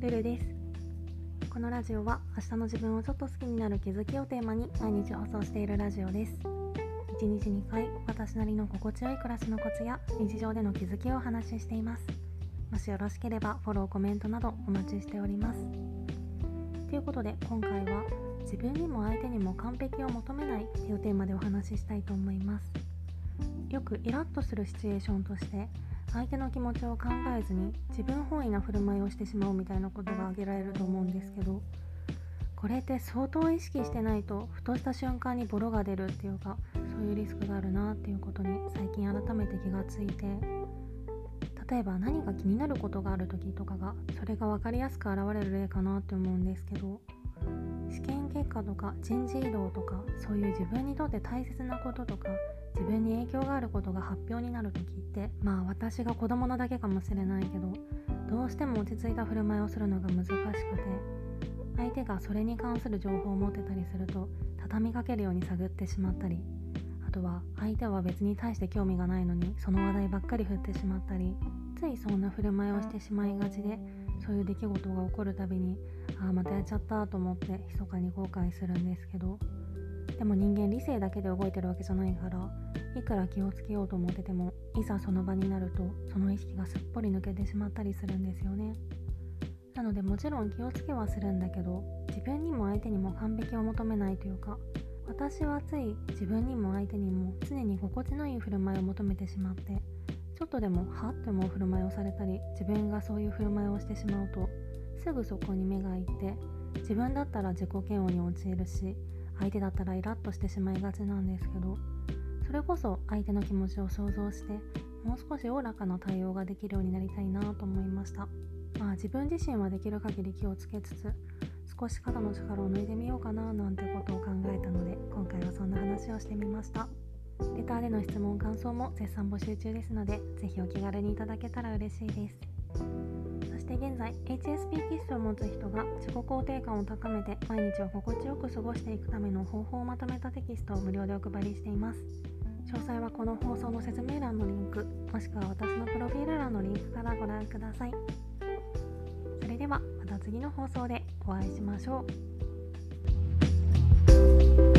ルルです。このラジオは明日の自分をちょっと好きになる気づきをテーマに毎日放送しているラジオです。1日2回私なりの心地よい暮らしのコツや日常での気づきをお話ししています。もしよろしければフォローコメントなどお待ちしております。ということで今回は自分にも相手にも完璧を求めないというテーマでお話ししたいと思います。よくイラッとするシチュエーションとして相手の気持ちを考えずに自分本位な振る舞いをしてしまうみたいなことが挙げられると思うんですけどこれって相当意識してないとふとした瞬間にボロが出るっていうかそういうリスクがあるなっていうことに最近改めて気がついて例えば何か気になることがある時とかがそれが分かりやすく現れる例かなって思うんですけど試験結果とか人事異動とかそういう自分にとって大切なこととか自分に影響があることが発表になる時ってまあ私が子供なだけかもしれないけどどうしても落ち着いた振る舞いをするのが難しくて相手がそれに関する情報を持ってたりすると畳みかけるように探ってしまったりあとは相手は別に対して興味がないのにその話題ばっかり振ってしまったりついそんな振る舞いをしてしまいがちでそういう出来事が起こるたびにああまたやっちゃったと思って密かに後悔するんですけどでも人間理性だけで動いてるわけじゃないからいくら気をつけようと思っててもいざその場になるとその意識がすっぽり抜けてしまったりするんですよね。なのでもちろん気をつけはするんだけど自分にも相手にも完璧を求めないというか私はつい自分にも相手にも常に心地のいい振る舞いを求めてしまってちょっとでもはって思う振る舞いをされたり自分がそういう振る舞いをしてしまうとすぐそこに目がいって自分だったら自己嫌悪に陥るし相手だったらイラッとしてしまいがちなんですけどそれこそ相手の気持ちを想像してもう少しおおらかな対応ができるようになりたいなと思いました。まあ自分自身はできる限り気をつけつつ少し肩の力を抜いてみようかななんてことを考えたので今回はそんな話をしてみました。レターでの質問感想も絶賛募集中ですので是非お気軽にいただけたら嬉しいです。して現在 HSP 気質を持つ人が自己肯定感を高めて毎日を心地よく過ごしていくための方法をまとめたテキストを無料でお配りしています。詳細はこの放送の説明欄のリンクもしくは私のプロフィール欄のリンクからご覧ください。それではまた次の放送でお会いしましょう。